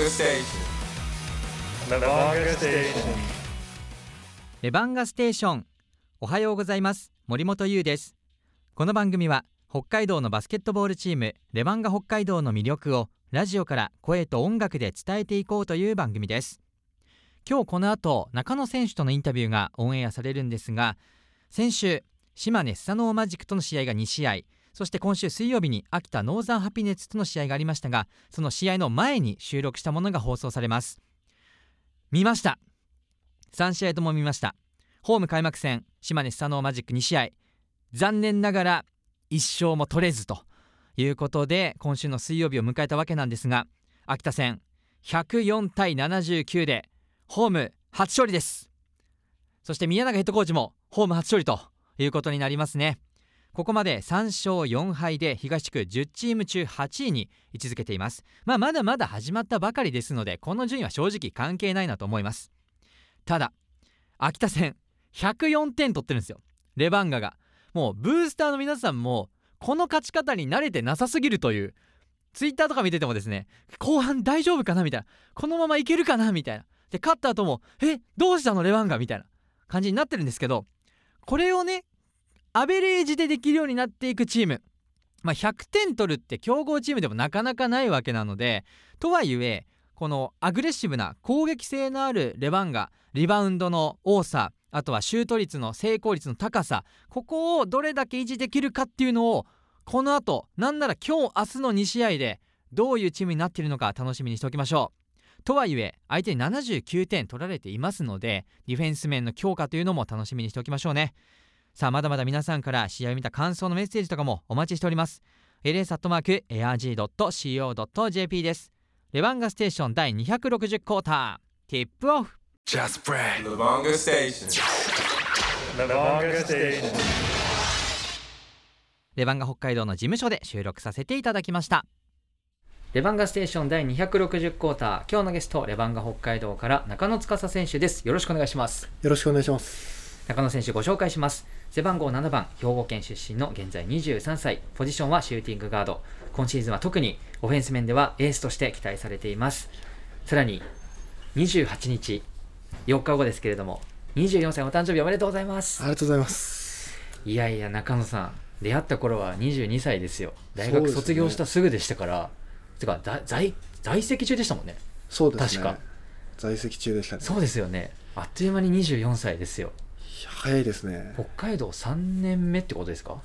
Levanga Station. Levanga Station. レバンガステーションおはようございます森本優ですこの番組は北海道のバスケットボールチームレバンガ北海道の魅力をラジオから声と音楽で伝えていこうという番組です今日この後中野選手とのインタビューがオンエアされるんですが先週島根スサノーマジックとの試合が2試合そして今週水曜日に秋田ノーザンハピネッツとの試合がありましたがその試合の前に収録したものが放送されます。見ました。3試合とも見ました。ホーム開幕戦島根スサノーマジック2試合。残念ながら1勝も取れずということで今週の水曜日を迎えたわけなんですが秋田戦104対79でホーム初勝利です。そして宮永ヘッドコーチもホーム初勝利ということになりますね。ここまで3勝4敗で東地区10チーム中8位に位置づけています。まあまだまだ始まったばかりですのでこの順位は正直関係ないなと思います。ただ秋田戦104点取ってるんですよ。レバンガが。もうブースターの皆さんもこの勝ち方に慣れてなさすぎるというツイッターとか見ててもですね後半大丈夫かなみたいなこのままいけるかなみたいな。で勝った後もえどうしたのレバンガみたいな感じになってるんですけどこれをねアベレージでできるようになっていくチーム。まあ100点取るって強豪チームでもなかなかないわけなのでとはいえこのアグレッシブな攻撃性のあるレバンガリバウンドの多さあとはシュート率の成功率の高さここをどれだけ維持できるかっていうのをこの後なんなら今日明日の2試合でどういうチームになっているのか楽しみにしておきましょう。とはいえ相手に79点取られていますのでディフェンス面の強化というのも楽しみにしておきましょうね。さあまだまだ皆さんから試合を見た感想のメッセージとかもお待ちしております ls.arg.co.jp ですレバンガステーション第260クォーターティップオフ Just Brad. Levanga Station. Levanga Station. レバンガ北海道の事務所で収録させていただきましたレバンガステーション第260クォーター今日のゲストレバンガ北海道から中野司選手ですよろしくお願いしますよろしくお願いします。中野選手ご紹介します。背番号7番兵庫県出身の現在23歳。ポジションはシューティングガード。今シーズンは特にオフェンス面ではエースとして期待されています。さらに28日4日後ですけれども24歳お誕生日おめでとうございます。ありがとうございます。いやいや中野さん出会った頃は22歳ですよ。大学卒業したすぐでしたから、てかだ在在籍中でしたもんね。そうですね。確か。在籍中でしたね。そうですよね。あっという間に24歳ですよ早いですね。北海道3年目ってことですか？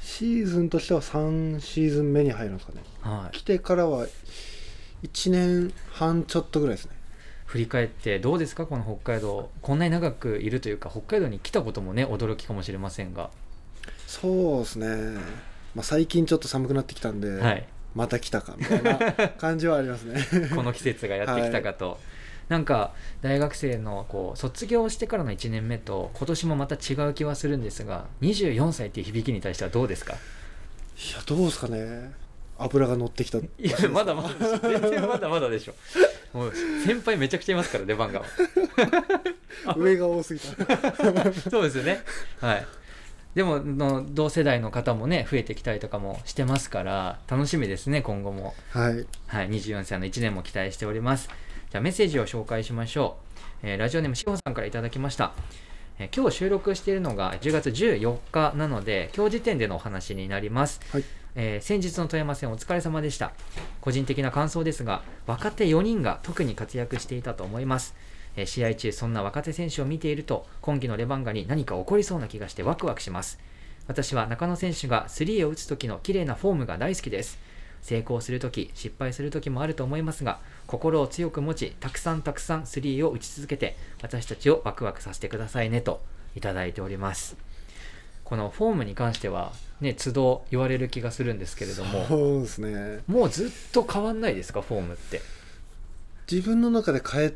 シーズンとしては3シーズン目に入るんですかね。はい来てからは1年半ちょっとぐらいですね。振り返ってどうですか？この北海道こんなに長くいるというか北海道に来たこともね驚きかもしれませんがそうですね。まあ最近ちょっと寒くなってきたんで、はいまた来たかみたいな感じはありますね。この季節がやってきたかと、なんか大学生のこう卒業してからの1年目と今年もまた違う気はするんですが24歳っていう響きに対してはどうですか？いや、どうですかね。油が乗ってきた。いやまだまだ全然まだまだでしょもう先輩めちゃくちゃいますから出番が 上が多すぎた。そうですよねはいでもの同世代の方もね増えてきたりとかもしてますから楽しみですね今後もはい。はい、24歳の1年も期待しております。じゃあメッセージを紹介しましょう。えーラジオネームしほさんからいただきました。えー今日収録しているのが10月14日なので、今日時点でのお話になります。はいえー先日の富山戦お疲れ様でした。個人的な感想ですが、若手4人が特に活躍していたと思います。えー試合中、そんな若手選手を見ていると、今季のレバンガに何か起こりそうな気がしてワクワクします。私は中野選手がスリーを打つ時の綺麗なフォームが大好きです。成功するとき、失敗するときもあると思いますが、心を強く持ち、たくさんたくさんスリーを打ち続けて、私たちをワクワクさせてくださいねといただいております。このフォームに関しては、ね、都度言われる気がするんですけれども、そうですね。もうずっと変わんないですか、フォームって？自分の中で変え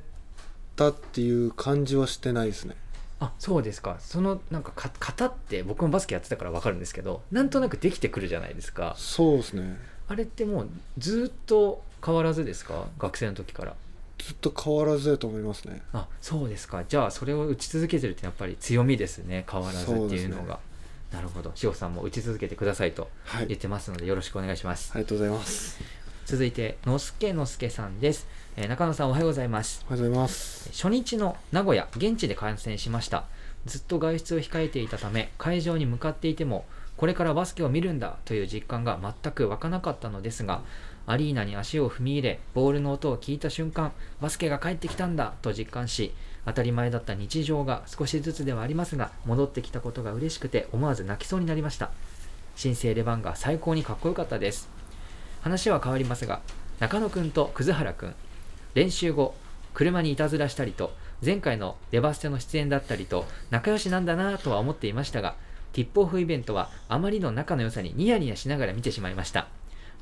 たっていう感じはしてないですね。あそうですかそのなんかか型って僕もバスケやってたから分かるんですけどなんとなくできてくるじゃないですかそうですね。あれってもうずっと変わらずですか？学生の時から。ずっと変わらずだと思いますね。あそうですか。じゃあそれを打ち続けてるってやっぱり強みですね。変わらずっていうのが、なるほど。志保さんも打ち続けてくださいとはい。言ってますのでよろしくお願いします、ありがとうございます。続いてのすけのすけさんです、えー中野さんおはようございます。おはようございます。初日の名古屋現地で観戦しました。ずっと外出を控えていたため会場に向かっていてもこれからバスケを見るんだという実感が全く湧かなかったのですがアリーナに足を踏み入れボールの音を聞いた瞬間バスケが帰ってきたんだと実感し当たり前だった日常が少しずつではありますが戻ってきたことが嬉しくて思わず泣きそうになりました。新生レバンが最高にかっこよかったです。話は変わりますが中野くんと葛原くん練習後車にいたずらしたりと前回のデバステの出演だったりと仲良しなんだなとは思っていましたがティップオフイベントはあまりの仲の良さにニヤニヤしながら見てしまいました。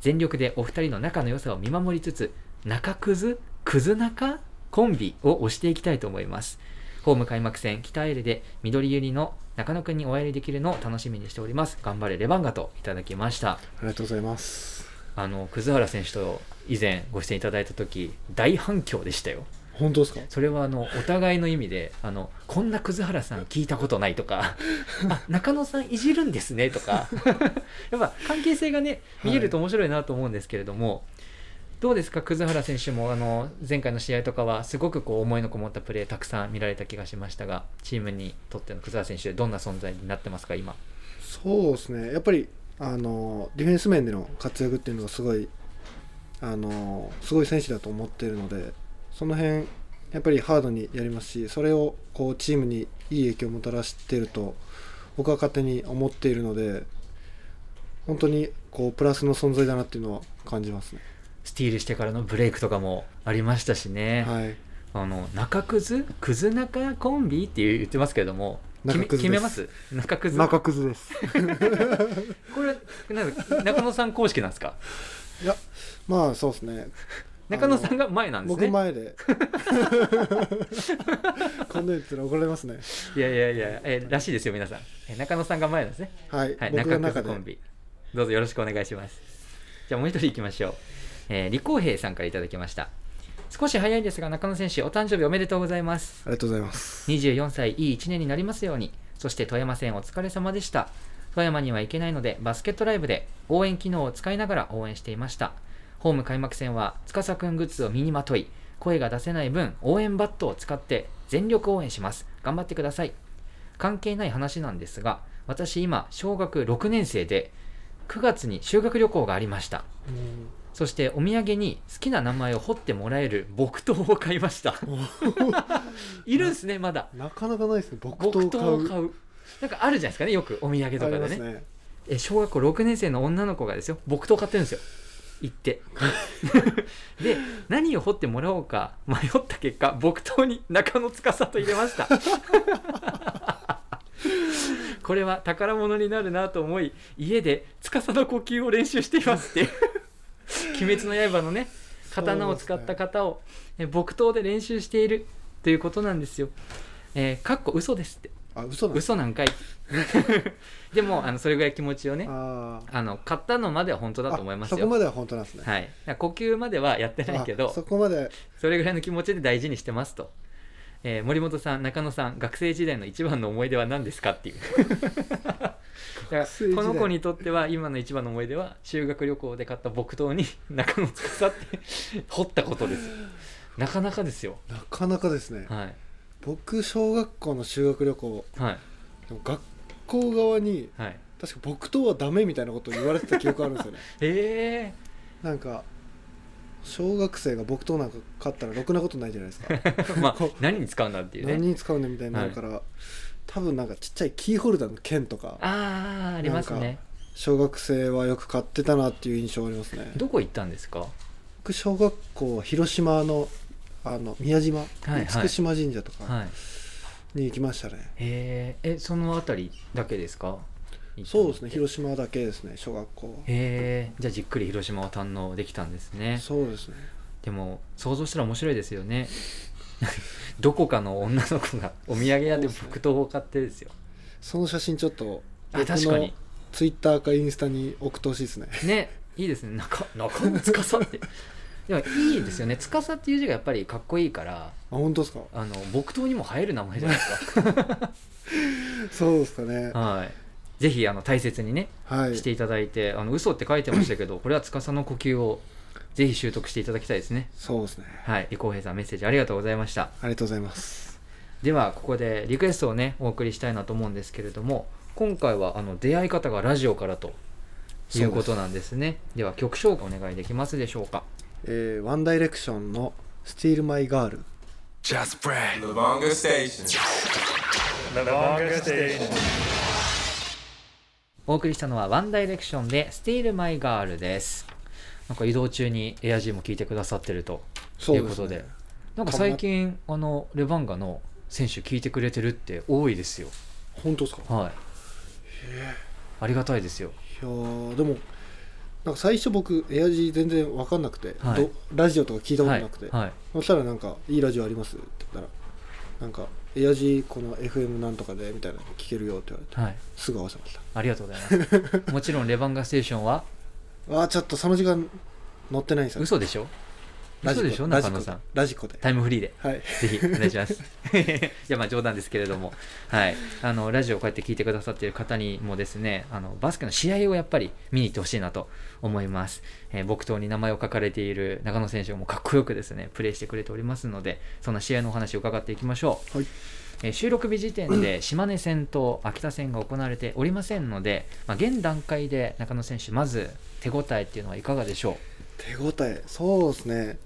全力でお二人の仲の良さを見守りつつ中くずくず仲コンビを推していきたいと思います。ホーム開幕戦北エレで緑ゆりの中野くんにお会いできるのを楽しみにしております。頑張れレバンガといただきました。ありがとうございます。あの葛原選手と以前ご出演いただいた時大反響でしたよ本当ですか？それはあのお互いの意味であのこんな葛原さん聞いたことないとか あ中野さんいじるんですねとか やっぱ関係性がね見えると面白いなと思うんですけれども、どうですか？葛原選手もあの前回の試合とかはすごくこう思いのこもったプレーたくさん見られた気がしましたがチームにとっての葛原選手どんな存在になってますか？今。そうですね。やっぱりあのディフェンス面での活躍っていうのがすごいあのすごい選手だと思っているのでその辺やっぱりハードにやりますしそれをこうチームにいい影響をもたらしていると僕は勝手に思っているので本当にこうプラスの存在だなっていうのは感じますね。スティールしてからのブレイクとかもありましたしね、はい、あの中くず？くず中コンビって言ってますけれども決め中くずです。決めます？中くず？中くずです。これなんか中野さん公式なんですか？いやまあそうですね。中野さんが前なんですね。僕前で。こんなやつら怒られますね。いやいやいやえらしいですよ皆さん。え中野さんが前なんですね。はい、はい中く中で。ずコンビ。どうぞよろしくお願いします。じゃあもう一人いきましょう、えー、李光平さんからいただきました。少し早いですが中野選手お誕生日おめでとうございます。ありがとうございます。24歳いい1年になりますように。そして富山戦お疲れ様でした。富山には行けないのでバスケットライブで応援機能を使いながら応援していましたホーム開幕戦は司くんグッズを身にまとい声が出せない分応援バットを使って全力応援します。頑張ってください。関係ない話なんですが私今小学6年生で9月に修学旅行がありました。そしてお土産に好きな名前を彫ってもらえる木刀を買いました。いるんですねまだ。なかなかないですね。木木刀を買う。なんかあるじゃないですかねよくお土産とかでね。ね。え小学校6年生の女の子がですよ木刀買ってるんですよ行って。で何を彫ってもらおうか迷った結果木刀に中野司と入れました。これは宝物になるなと思い家で司の呼吸を練習していますっていう。鬼滅の刃のね刀を使った型を、え木刀で練習しているということなんですよ。えー、かっこ嘘ですって。あ、嘘なん嘘なんかい。でもあのそれぐらい気持ちをねあー。あの買ったのまでは本当だと思いますよ。あそこまでは本当なんですね。はい、呼吸まではやってないけどあそこまで。それぐらいの気持ちで大事にしてますと、えー森本さん中野さん学生時代の一番の思い出は何ですかっていう。だからこの子にとっては今の一番の思い出は修学旅行で買った木刀に 中野司って掘ったことです。なかなかですよ。なかなかですね。はい僕小学校の修学旅行はい。でも学校側にはい。確か木刀はダメみたいなことを言われてた記憶あるんですよね。え。なんか小学生が木刀なんか買ったらろくなことないじゃないですか。えー、まあ何に使うんだっていうね。何に使うねみたいになるから、多分なんかちっちゃいキーホルダーの剣とかああありますね。小学生はよく買ってたなっていう印象ありますね。どこ行ったんですか？僕小学校は広島のあの宮島、はい厳島神社とかはい。に行きましたね。へええその辺りだけですか？そうですね。へ広島だけですね小学校。えじゃあじっくり広島を堪能できたんですね。そうですね。でも想像したら面白いですよね。どこかの女の子がお土産屋で木刀を買ってですよ。その写真ちょっとあ確かに。ツイッターかインスタに送ってほしいですね。ねいいですね。中中野司って でもいいですよね。司っていう字がやっぱりかっこいいからあ本当ですか？あの木刀にも映える名前じゃないですか。そうですかね。はい。ぜひあの大切にねはい。していただいて、あの嘘って書いてましたけどこれは司の呼吸をぜひ習得していただきたいですね。そうですね。はい。李浩平さんメッセージありがとうございました。ありがとうございます。ではここでリクエストをねお送りしたいなと思うんですけれども今回はあの出会い方がラジオからということなんですね。では曲紹介お願いできますでしょうかえー、ワンダイレクションの「Steal My Girl Just Brad. Lavonga Station. Lavonga Station. お送りしたのはワンダイレクションで Steal My Girl です。なんか移動中にエアジーも聞いてくださってると」そいうことで。なんか最近あのレバンガの選手聞いてくれてるって多いですよ。本当ですか？はい。ありがたいですよ。いやーでもなんか最初僕エアジー全然分かんなくて、はい。どラジオとか聞いたことはいなくて、はい。そしたらなんか「いいラジオあります?」って言ったらなんか「エアジーこの FM なんとかで」みたいなの聞けるよって言われてはい。すぐ合わせました。ありがとうございます。もちろんレバンガステーションは？ああちょっとその時間乗ってないんですよ嘘でしょ？ラジコ嘘でしょ中野さん。ラジコで。タイムフリーで。はい。ぜひお願いします。いやまあ冗談ですけれども、はい、あのラジオをこうやって聞いてくださっている方にもですね、あのバスケの試合をやっぱり見に行ってほしいなと思います。えー僕とに名前を書かれている中野選手もかっこよくですねプレーしてくれておりますので、そんな試合のお話を伺っていきましょう。はい。えー収録日時点で島根戦と秋田戦が行われておりませんので、まあ、現段階で中野選手まず手応えっていうのはいかがでしょ手応えそうですね、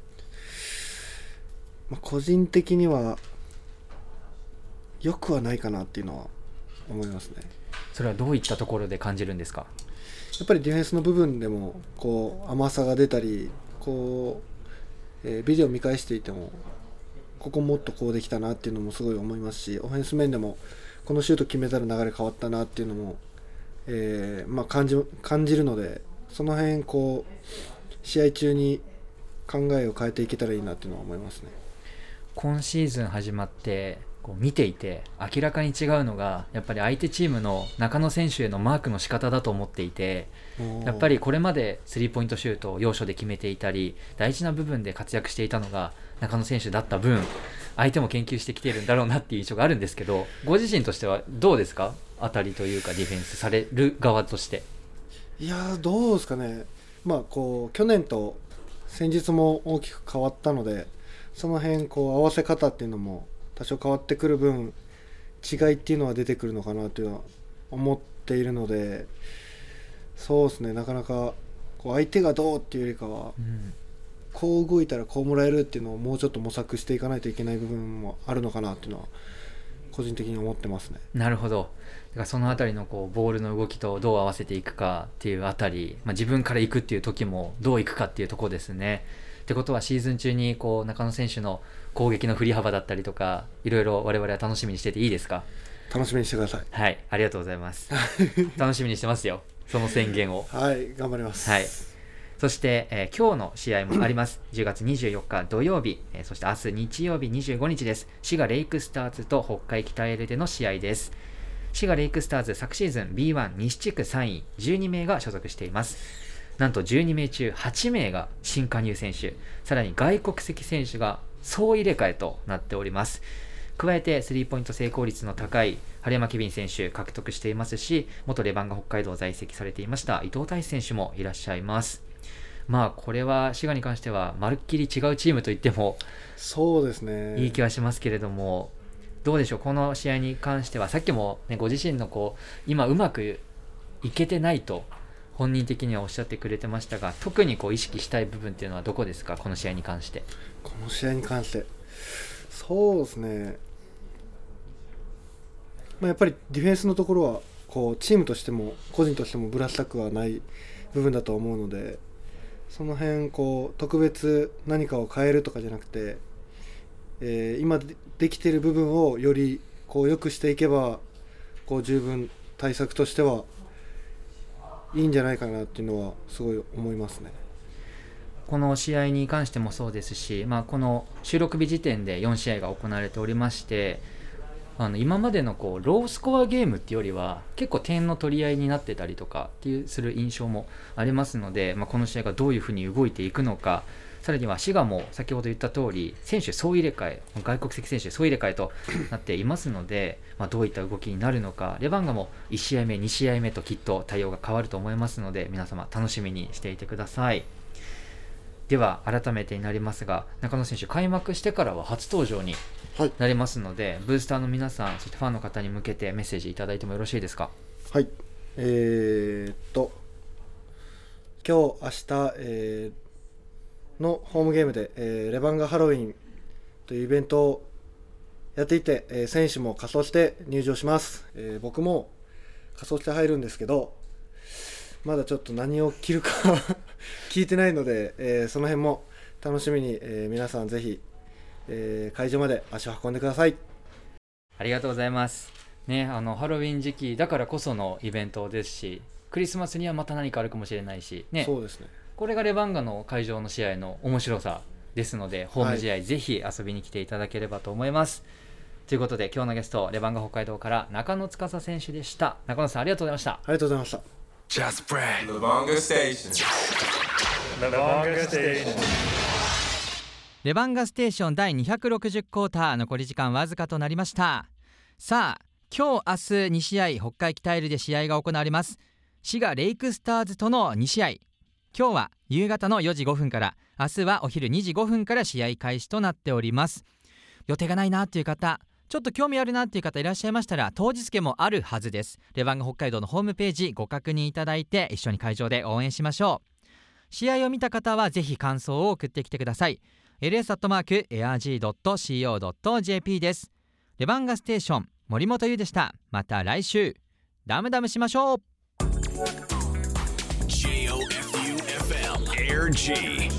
まあ、個人的にはよくはないかなっていうのは思いますねうそれはどういったところで感じるんですか？やっぱりディフェンスの部分でもこう甘さが出たりこう、えービデオ見返していてもここもっとこうできたなっていうのもすごい思いますしオフェンス面でもこのシュート決めたら流れ変わったなっていうのも、えーまあ、感じ感じるのでその辺こう試合中に考えを変えていけたらいいなっていうのは思いますね。今シーズン始まってこう見ていて明らかに違うのがやっぱり相手チームの中野選手へのマークの仕方だと思っていてやっぱりこれまでスリーポイントシュートを要所で決めていたり大事な部分で活躍していたのが中野選手だった分相手も研究してきているんだろうなっていう印象があるんですけどご自身としてはどうですか？当たりというかディフェンスされる側として。いやーどうですかね、まあこう去年と戦術も大きく変わったのでその辺こう合わせ方っていうのも多少変わってくる分違いっていうのは出てくるのかなというのは思っているのでそうですねなかなかこう相手がどうっていうよりかはうんこう動いたらこうもらえるっていうのをもうちょっと模索していかないといけない部分もあるのかなっていうのは個人的に思ってますね。なるほど。だからそのあたりのこうボールの動きとどう合わせていくかっていうあたり、まあ、自分から行くっていう時もどう行くかっていうところですね。ってことはシーズン中にこう中野選手の攻撃の振り幅だったりとかいろいろ我々は楽しみにしてていいですか？楽しみにしてください。はいありがとうございます 楽しみにしてますよその宣言をはい、頑張ります。はいそして、えー今日の試合もあります。10月24日土曜日、えーそして明日日曜日25日です。滋賀レイクスターズと北海北エルでの試合です。滋賀レイクスターズ昨シーズン B1 西地区3位12名が所属しています。なんと12名中8名が新加入選手、さらに外国籍選手が総入れ替えとなっております。加えてスリーポイント成功率の高い晴山ケビン選手獲得していますし、元レバンガ北海道在籍されていました伊藤大志選手もいらっしゃいます。まあこれは滋賀に関してはまるっきり違うチームと言ってもそうですね。いい気はしますけれども、どうでしょう、この試合に関しては、さっきも、ね、ご自身のこう今うまくいけてないと本人的にはおっしゃってくれてましたが、特にこう意識したい部分っていうのはどこですか、この試合に関して。この試合に関して。そうですね、まあ、やっぱりディフェンスのところはこうチームとしても個人としてもぶらしたくはない部分だと思うのでその辺こう特別何かを変えるとかじゃなくて、えー今できている部分をよりこう良くしていけばこう十分対策としてはいいんじゃないかなっていうのはすごい思いますね。この試合に関してもそうですし、まあ、この収録日時点で4試合が行われておりまして、あの今までのこうロースコアゲームっていうよりは結構点の取り合いになってたりとかっていうする印象もありますので、まあ、この試合がどういうふうに動いていくのかさらには滋賀も先ほど言った通り選手総入れ替え外国籍選手総入れ替えとなっていますので、まあ、どういった動きになるのかレバンガも1試合目2試合目ときっと対応が変わると思いますので皆様楽しみにしていてください。では改めてになりますが中野選手開幕してからは初登場にはい。なりますので、ブースターの皆さんそしてファンの方に向けてメッセージいただいてもよろしいですか？はい。えー、っと今日明日、えーのホームゲームで、えーレバンガハロウィンというイベントをやっていて、えー選手も仮装して入場します、えー僕も仮装して入るんですけどまだちょっと何を着るか 聞いてないので、えーその辺も楽しみに、えー皆さんぜひ、えー会場まで足を運んでください。ありがとうございます。ねあのハロウィン時期だからこそのイベントですしクリスマスにはまた何かあるかもしれないしね。そうですねこれがレバンガの会場の試合の面白さですのでホーム試合ぜひ遊びに来ていただければと思います、ということで今日のゲストレバンガ北海道から中野司選手でした中野さんありがとうございましたありがとうございました Just Brad. Lavonga Station. Lavonga Station. レバンガステーション第260クォーター残り時間わずかとなりましたさあ今日明日2試合北海北エルで試合が行われます滋賀レイクスターズとの2試合今日は夕方の4時5分から明日はお昼2時5分から試合開始となっております。予定がないなっていう方ちょっと興味あるなっていう方いらっしゃいましたら当日券もあるはずです。レバンガ北海道のホームページご確認いただいて一緒に会場で応援しましょう。試合を見た方はぜひ感想を送ってきてください。ls.airg.co.jp です。レバンガステーション森本優でした。また来週。ダムダムしましょう。G.